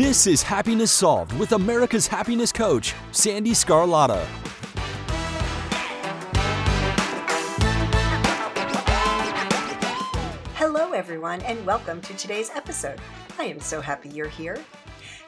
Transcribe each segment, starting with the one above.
This is Happiness Solved with America's happiness coach, Sandee Sgarlata. Hello, everyone, and welcome to today's episode. I am so happy you're here.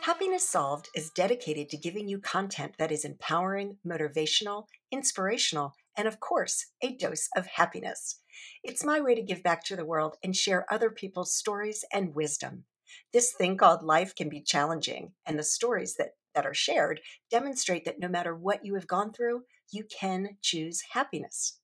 Happiness Solved is dedicated to giving you content that is empowering, motivational, inspirational, and of course, a dose of happiness. It's my way to give back to the world and share other people's stories and wisdom. This thing called life can be challenging, and the stories that, that are shared demonstrate that no matter what you have gone through, you can choose happiness.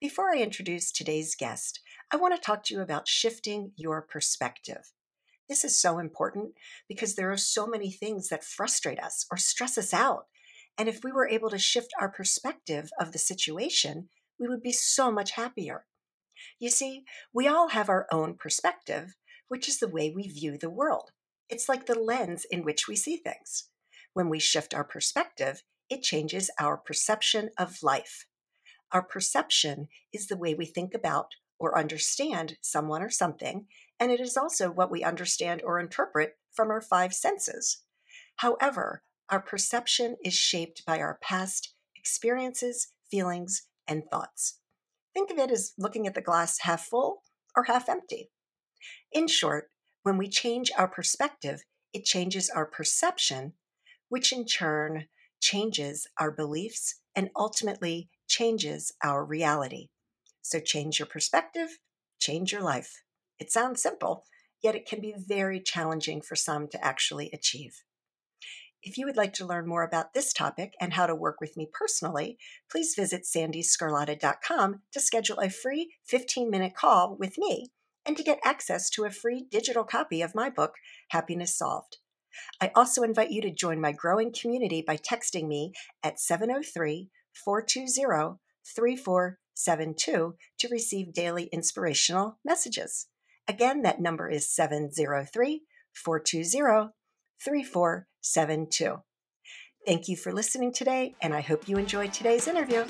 Before I introduce today's guest, I want to talk to you about shifting your perspective. This is so important because there are so many things that frustrate us or stress us out. And if we were able to shift our perspective of the situation, we would be so much happier. You see, we all have our own perspective, which is the way we view the world. It's like the lens in which we see things. When we shift our perspective, it changes our perception of life. Our perception is the way we think about or understand someone or something, and it is also what we understand or interpret from our five senses. However, our perception is shaped by our past experiences, feelings, and thoughts. Think of it as looking at the glass half full or half empty. In short, when we change our perspective, it changes our perception, which in turn changes our beliefs and ultimately changes our reality. So change your perspective, change your life. It sounds simple, yet it can be very challenging for some to actually achieve. If you would like to learn more about this topic and how to work with me personally, please visit sandeesgarlata.com to schedule a free 15 minute call with me and to get access to a free digital copy of my book, Happiness Solved. I also invite you to join my growing community by texting me at 703 420 3472 to receive daily inspirational messages. Again, that number is 703 420 3472. Thank you for listening today, and I hope you enjoyed today's interview.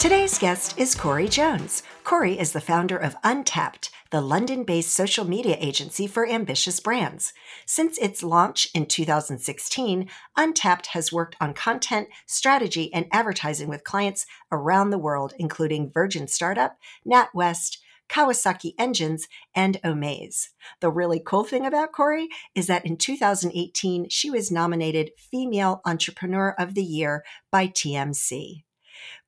Today's guest is Corrie Jones. Corrie is the founder of Untapped, the London based social media agency for ambitious brands. Since its launch in 2016, Untapped has worked on content, strategy, and advertising with clients around the world, including Virgin Startup, NatWest, Kawasaki Engines, and Omaze. The really cool thing about Corrie is that in 2018, she was nominated Female Entrepreneur of the Year by TMC.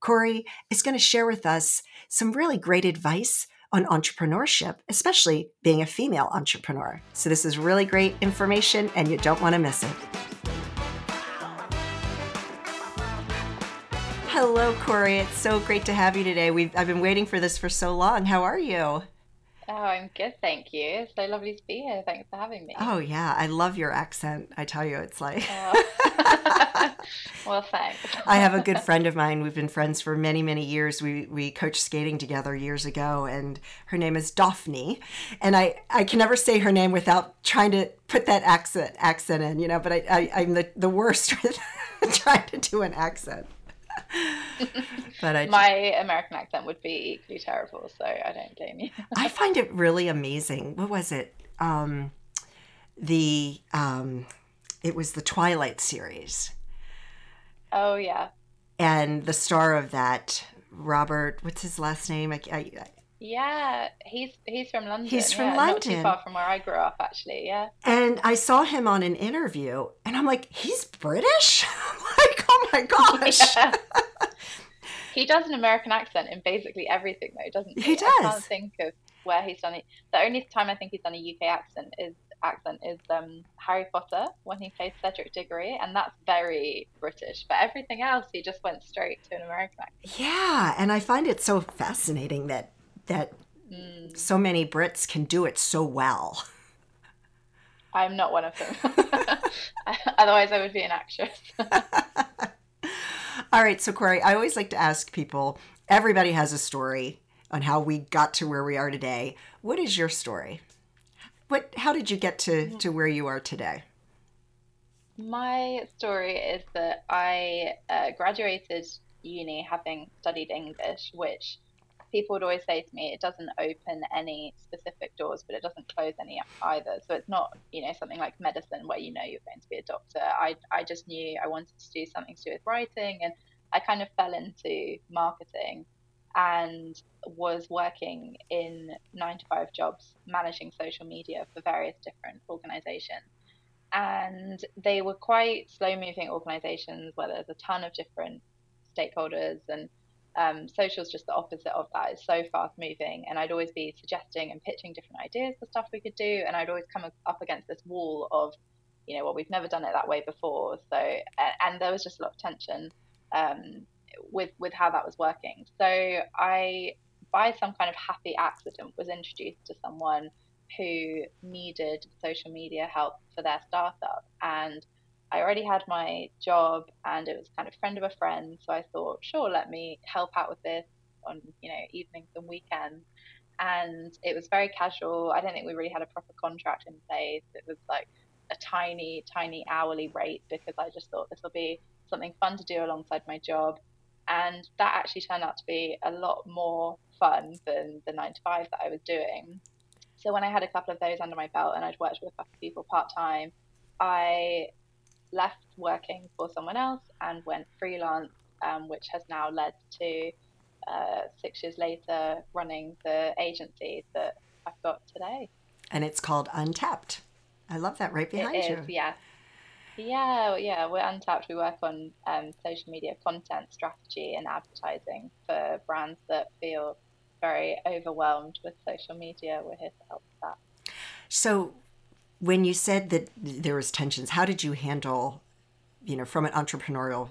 Corrie is going to share with us some really great advice on entrepreneurship, especially being a female entrepreneur. So, this is really great information, and you don't want to miss it. Hello, Corrie. It's so great to have you today. We've, I've been waiting for this for so long. How are you? Oh, I'm good, thank you. It's so lovely to be here. Thanks for having me. Oh, yeah. I love your accent. I tell you, it's like. Oh. well, thanks. I have a good friend of mine. We've been friends for many, many years. We we coached skating together years ago, and her name is Daphne. And I, I can never say her name without trying to put that accent accent in, you know. But I, I I'm the the worst trying to do an accent. but I my American accent would be equally terrible, so I don't blame you. I find it really amazing. What was it? Um, the um, it was the Twilight series. Oh yeah. And the star of that, Robert, what's his last name? I, I, I yeah, he's he's from London. He's from yeah, London. Not too far from where I grew up, actually. Yeah. And I saw him on an interview, and I'm like, he's British. oh my gosh. Yeah. he does an American accent in basically everything, though, doesn't he? He does. I can't think of where he's done it. The only time I think he's done a UK accent is accent is um, Harry Potter when he plays Cedric Diggory, and that's very British. But everything else, he just went straight to an American accent. Yeah, and I find it so fascinating that that mm. so many Brits can do it so well. I'm not one of them. Otherwise, I would be an actress. All right, so Corrie, I always like to ask people everybody has a story on how we got to where we are today. What is your story? What how did you get to to where you are today? My story is that I uh, graduated uni having studied English, which people would always say to me, it doesn't open any specific doors, but it doesn't close any either. So it's not, you know, something like medicine where you know you're going to be a doctor. I, I just knew I wanted to do something to do with writing, and I kind of fell into marketing and was working in nine to five jobs managing social media for various different organizations. And they were quite slow moving organizations where there's a ton of different stakeholders and um, social is just the opposite of that. It's so fast moving, and I'd always be suggesting and pitching different ideas for stuff we could do, and I'd always come up against this wall of, you know, well, we've never done it that way before. So, and there was just a lot of tension um, with with how that was working. So I, by some kind of happy accident, was introduced to someone who needed social media help for their startup, and I already had my job and it was kind of friend of a friend. So I thought, sure, let me help out with this on, you know, evenings and weekends. And it was very casual. I don't think we really had a proper contract in place. It was like a tiny, tiny hourly rate because I just thought this will be something fun to do alongside my job. And that actually turned out to be a lot more fun than the nine to five that I was doing. So when I had a couple of those under my belt and I'd worked with a couple of people part time, I left working for someone else and went freelance, um, which has now led to uh, six years later running the agency that I've got today. And it's called Untapped. I love that right behind it you. Is, yeah. Yeah, yeah, we're Untapped. We work on um, social media content strategy and advertising for brands that feel very overwhelmed with social media. We're here to help with that. So, when you said that there was tensions, how did you handle, you know, from an entrepreneurial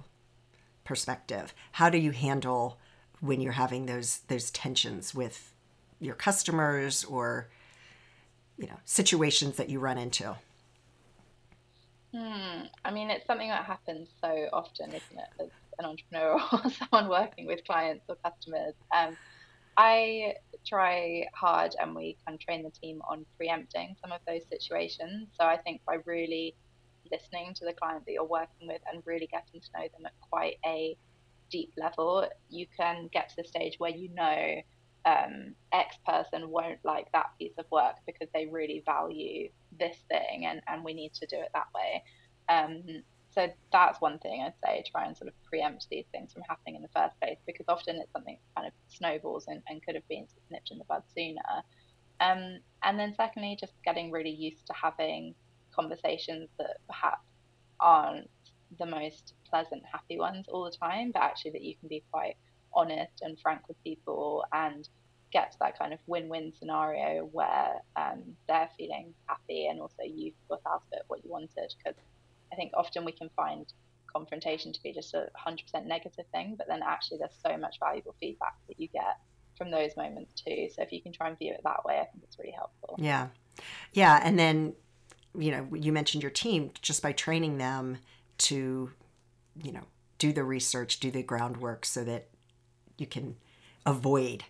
perspective, how do you handle when you're having those those tensions with your customers or you know situations that you run into? Hmm. I mean, it's something that happens so often, isn't it, as an entrepreneur or someone working with clients or customers. Um, I try hard and we can train the team on preempting some of those situations. So I think by really listening to the client that you're working with and really getting to know them at quite a deep level, you can get to the stage where you know um, X person won't like that piece of work because they really value this thing and, and we need to do it that way. Um, so that's one thing I'd say, try and sort of preempt these things from happening in the first place, because often it's something that kind of snowballs and, and could have been nipped in the bud sooner. Um, and then secondly, just getting really used to having conversations that perhaps aren't the most pleasant, happy ones all the time, but actually that you can be quite honest and frank with people and get to that kind of win-win scenario where um, they're feeling happy and also you've got out of it what you wanted because I think often we can find confrontation to be just a 100% negative thing, but then actually there's so much valuable feedback that you get from those moments too. So if you can try and view it that way, I think it's really helpful. Yeah. Yeah. And then, you know, you mentioned your team just by training them to, you know, do the research, do the groundwork so that you can avoid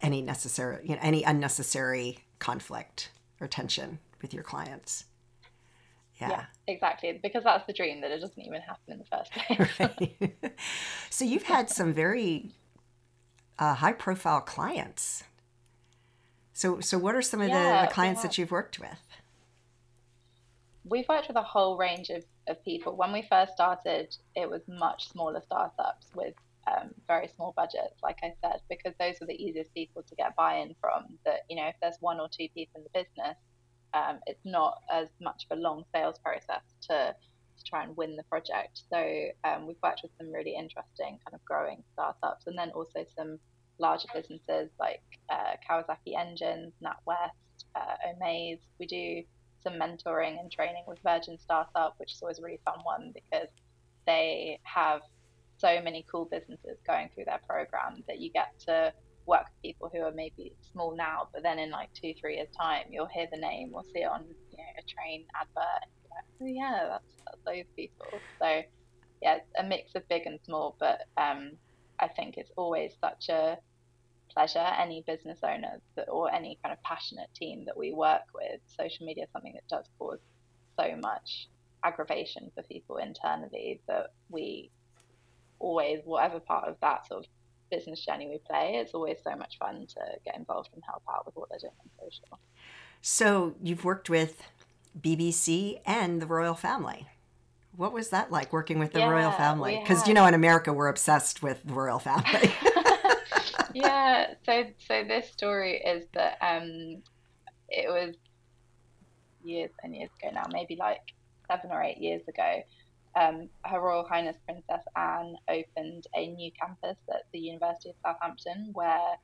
any necessary, you know, any unnecessary conflict or tension with your clients. Yeah. yeah. exactly. Because that's the dream that it doesn't even happen in the first place. right. so you've had some very uh, high profile clients. So, so what are some of yeah, the, the, clients that you've worked with? We've worked with a whole range of, of people. When we first started, it was much smaller startups with um, very small budgets, like I said, because those were the easiest people to get buy in from. That, you know, if there's one or two people in the business, um, it's not as much of a long sales process to, to try and win the project. So um, we've worked with some really interesting kind of growing startups, and then also some larger businesses like uh, Kawasaki Engines, NatWest, uh, Omaze. We do some mentoring and training with Virgin Startup, which is always a really fun one because they have so many cool businesses going through their program that you get to work with people who are maybe small now, but then in like two, three years' time, you'll hear the name or see it on you know, a train advert, and like, oh yeah, that's, that's those people. So yeah, it's a mix of big and small, but um, I think it's always such a pleasure. Any business owner that, or any kind of passionate team that we work with, social media is something that does cause so much aggravation for people internally that we always, whatever part of that sort of business journey we play, it's always so much fun to get involved and help out with what they're doing on social. So you've worked with BBC and the royal family. What was that like working with the yeah, royal family? Because you know, in America, we're obsessed with the royal family. yeah. So, so this story is that um, it was years and years ago now, maybe like seven or eight years ago. Um, Her Royal Highness Princess Anne opened a new campus at the University of Southampton where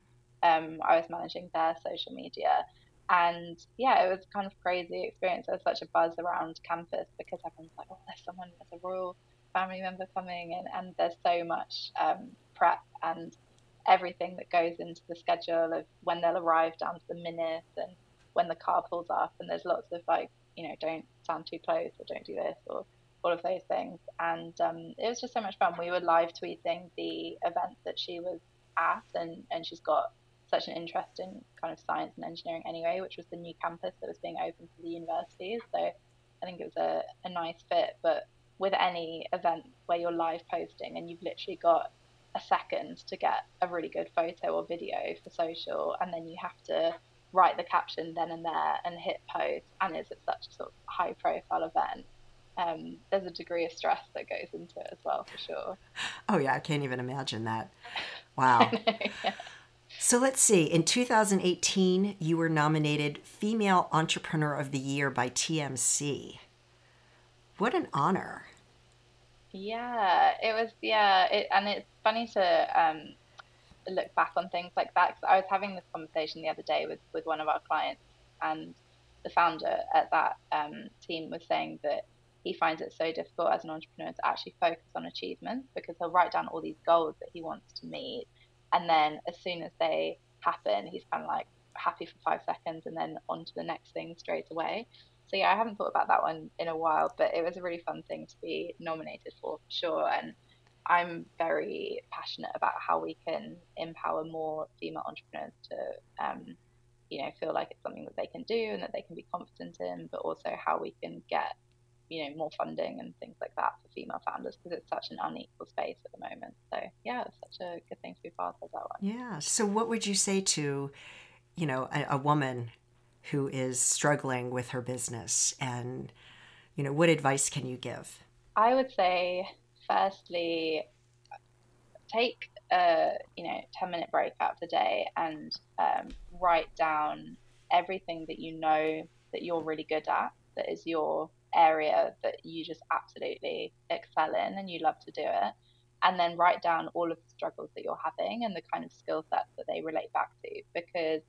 um, I was managing their social media. And yeah, it was kind of crazy experience. There was such a buzz around campus because everyone's like, oh, there's someone, there's a royal family member coming, and, and there's so much um, prep and everything that goes into the schedule of when they'll arrive down to the minute and when the car pulls up. And there's lots of like, you know, don't stand too close or don't do this or all of those things. And um, it was just so much fun. We were live tweeting the event that she was at, and, and she's got such an interest in kind of science and engineering anyway, which was the new campus that was being opened for the universities. So I think it was a, a nice fit. But with any event where you're live posting and you've literally got a second to get a really good photo or video for social, and then you have to write the caption then and there and hit post, and it's at such a sort of high profile event. Um, there's a degree of stress that goes into it as well, for sure. Oh yeah, I can't even imagine that. Wow. yeah. So let's see. In 2018, you were nominated Female Entrepreneur of the Year by TMC. What an honor. Yeah, it was. Yeah, it, and it's funny to um, look back on things like that. Cause I was having this conversation the other day with, with one of our clients, and the founder at that um, team was saying that he finds it so difficult as an entrepreneur to actually focus on achievements because he'll write down all these goals that he wants to meet and then as soon as they happen, he's kind of like happy for five seconds and then on to the next thing straight away. So yeah, I haven't thought about that one in a while, but it was a really fun thing to be nominated for, for sure. And I'm very passionate about how we can empower more female entrepreneurs to, um, you know, feel like it's something that they can do and that they can be confident in, but also how we can get you know more funding and things like that for female founders because it's such an unequal space at the moment. So yeah it's such a good thing to be part of that one. Yeah. So what would you say to you know a, a woman who is struggling with her business? And you know what advice can you give? I would say firstly take a you know 10 minute break out of the day and um, write down everything that you know that you're really good at that is your area that you just absolutely excel in and you love to do it and then write down all of the struggles that you're having and the kind of skill sets that they relate back to because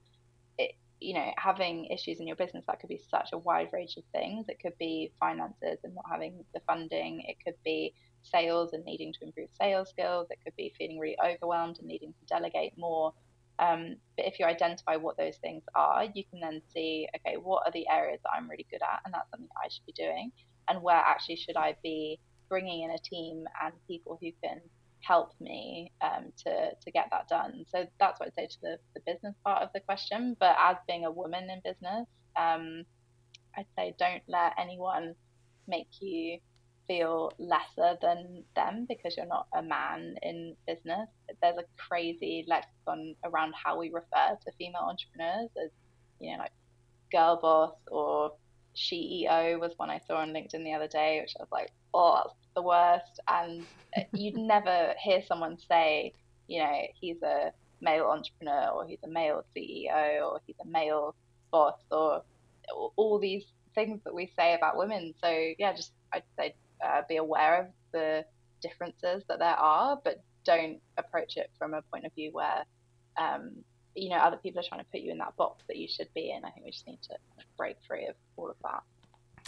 it you know having issues in your business that could be such a wide range of things. It could be finances and not having the funding. It could be sales and needing to improve sales skills. It could be feeling really overwhelmed and needing to delegate more um, but if you identify what those things are, you can then see, okay, what are the areas that I'm really good at, and that's something I should be doing, and where actually should I be bringing in a team and people who can help me um, to to get that done. So that's what I'd say to the, the business part of the question. But as being a woman in business, um, I'd say don't let anyone make you feel lesser than them because you're not a man in business. There's a crazy lexicon around how we refer to female entrepreneurs as, you know, like girl boss or CEO was one I saw on LinkedIn the other day, which I was like, oh, that's the worst. And you'd never hear someone say, you know, he's a male entrepreneur or he's a male CEO or he's a male boss or all these things that we say about women. So yeah, just I'd say uh, be aware of the differences that there are, but don't approach it from a point of view where um, you know other people are trying to put you in that box that you should be in. I think we just need to break free of all of that.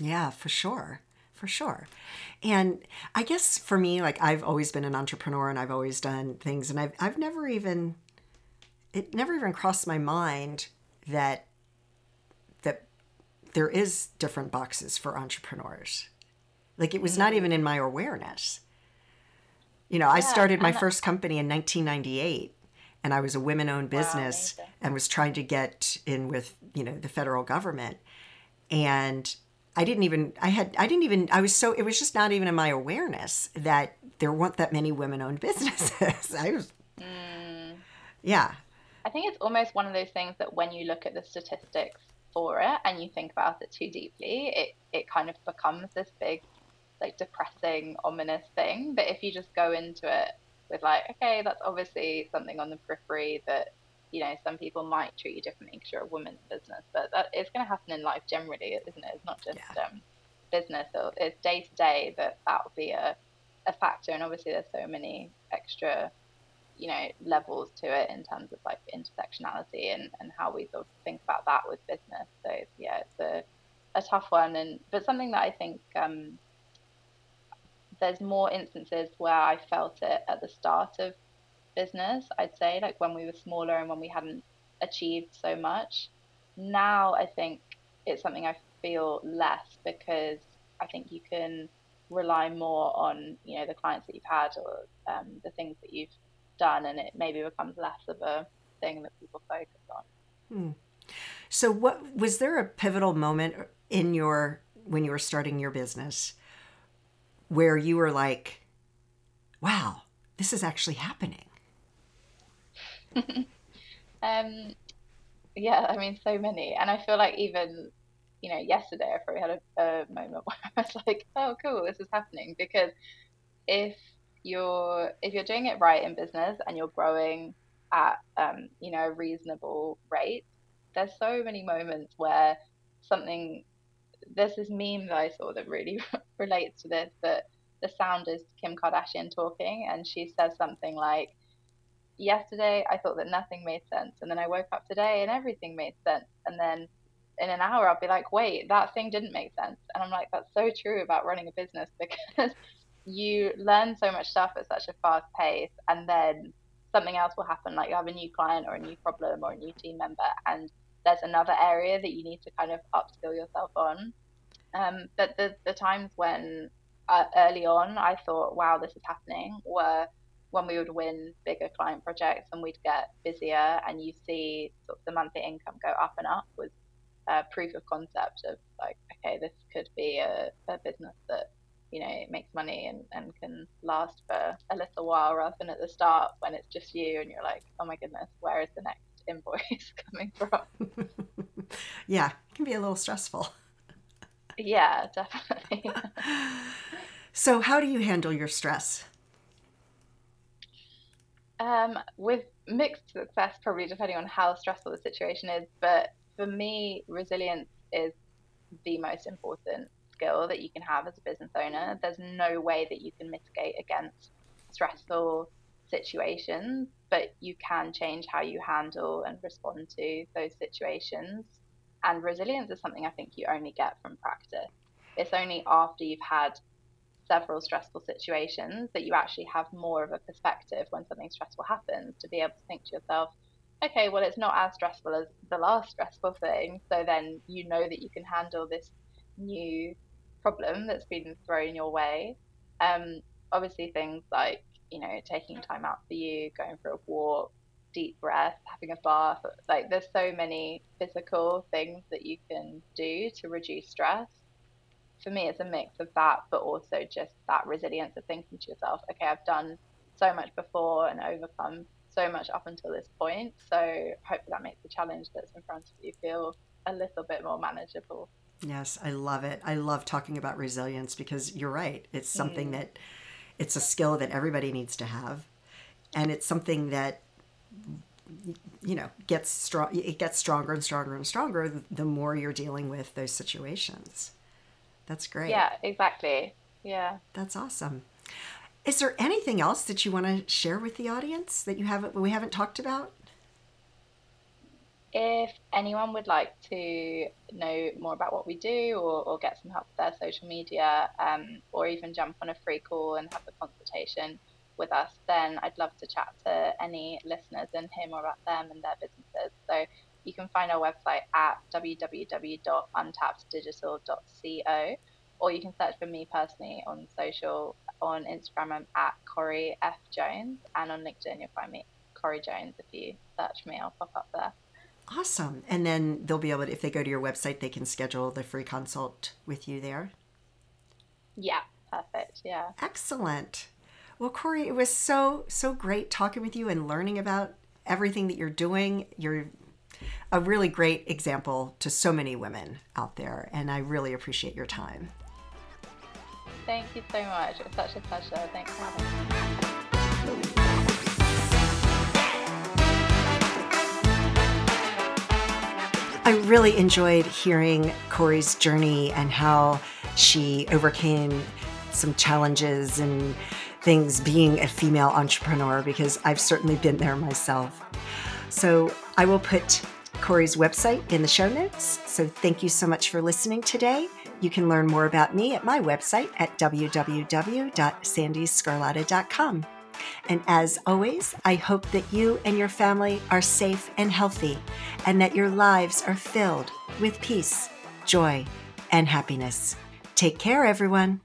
Yeah, for sure. For sure. And I guess for me, like I've always been an entrepreneur and I've always done things and I've I've never even it never even crossed my mind that that there is different boxes for entrepreneurs like it was not even in my awareness. You know, yeah, I started my first company in 1998 and I was a women owned business wow, and was trying to get in with, you know, the federal government. And I didn't even, I had, I didn't even, I was so, it was just not even in my awareness that there weren't that many women owned businesses. I was, mm. Yeah. I think it's almost one of those things that when you look at the statistics for it and you think about it too deeply, it, it kind of becomes this big, like depressing, ominous thing. But if you just go into it with like, okay, that's obviously something on the periphery that, you know, some people might treat you differently because you're a woman's business, but that it's going to happen in life generally, isn't it? It's not just yeah. um, business. So it's day to day that that will be a, a factor. And obviously there's so many extra you know levels to it in terms of like intersectionality and, and how we sort of think about that with business so yeah it's a, a tough one and but something that i think um, there's more instances where i felt it at the start of business i'd say like when we were smaller and when we hadn't achieved so much now i think it's something i feel less because i think you can rely more on you know the clients that you've had or um, the things that you've done and it maybe becomes less of a thing that people focus on. Hmm. So what was there a pivotal moment in your when you were starting your business where you were like, wow, this is actually happening? um yeah, I mean so many. And I feel like even you know, yesterday I probably had a, a moment where I was like, oh, cool, this is happening. Because if you're if you're doing it right in business and you're growing at um, you know a reasonable rate, there's so many moments where something there's this meme that I saw that really relates to this that the sound is Kim Kardashian talking and she says something like yesterday I thought that nothing made sense and then I woke up today and everything made sense and then in an hour I'll be like wait that thing didn't make sense. And I'm like that's so true about running a business because you learn so much stuff at such a fast pace and then something else will happen like you have a new client or a new problem or a new team member and there's another area that you need to kind of upskill yourself on um, but the, the times when uh, early on i thought wow this is happening were when we would win bigger client projects and we'd get busier and you see sort of the monthly income go up and up was a proof of concept of like okay this could be a, a business that you know makes money and, and can last for a little while rather than at the start when it's just you and you're like oh my goodness where is the next invoice coming from? Yeah it can be a little stressful yeah definitely so how do you handle your stress um, with mixed success probably depending on how stressful the situation is but for me resilience is the most important skill that you can have as a business owner. There's no way that you can mitigate against stressful situations, but you can change how you handle and respond to those situations. And resilience is something I think you only get from practice. It's only after you've had several stressful situations that you actually have more of a perspective when something stressful happens to be able to think to yourself, okay, well, it's not as stressful as the last stressful thing. So then you know that you can handle this new problem that's been thrown your way. Um, obviously, things like you know taking time out for you, going for a walk, deep breath, having a bath. Like there's so many physical things that you can do to reduce stress. For me, it's a mix of that, but also just that resilience of thinking to yourself, okay, I've done so much before and overcome so much up until this point. So hopefully that makes the challenge that's in front of you feel a little bit more manageable. Yes, I love it. I love talking about resilience because you're right. It's something mm. that it's a skill that everybody needs to have. And it's something that you know, gets strong it gets stronger and stronger and stronger the more you're dealing with those situations. That's great. Yeah, exactly. Yeah. That's awesome. Is there anything else that you want to share with the audience that you haven't we haven't talked about? if anyone would like to know more about what we do or, or get some help with their social media um, or even jump on a free call and have a consultation with us, then I'd love to chat to any listeners and hear more about them and their businesses. So you can find our website at www.untappeddigital.co or you can search for me personally on social. On Instagram, I'm at Corrie F. Jones, and on LinkedIn, you'll find me Corrie Jones. If you search me, I'll pop up there. Awesome. And then they'll be able to, if they go to your website, they can schedule the free consult with you there. Yeah, perfect. Yeah. Excellent. Well, Corrie, it was so, so great talking with you and learning about everything that you're doing. You're a really great example to so many women out there, and I really appreciate your time. Thank you so much. It was such a pleasure. Thanks for having me. I really enjoyed hearing Corrie's journey and how she overcame some challenges and things being a female entrepreneur because I've certainly been there myself. So I will put Corrie's website in the show notes. So thank you so much for listening today. You can learn more about me at my website at www.sandeesgarlata.com. And as always, I hope that you and your family are safe and healthy, and that your lives are filled with peace, joy, and happiness. Take care, everyone.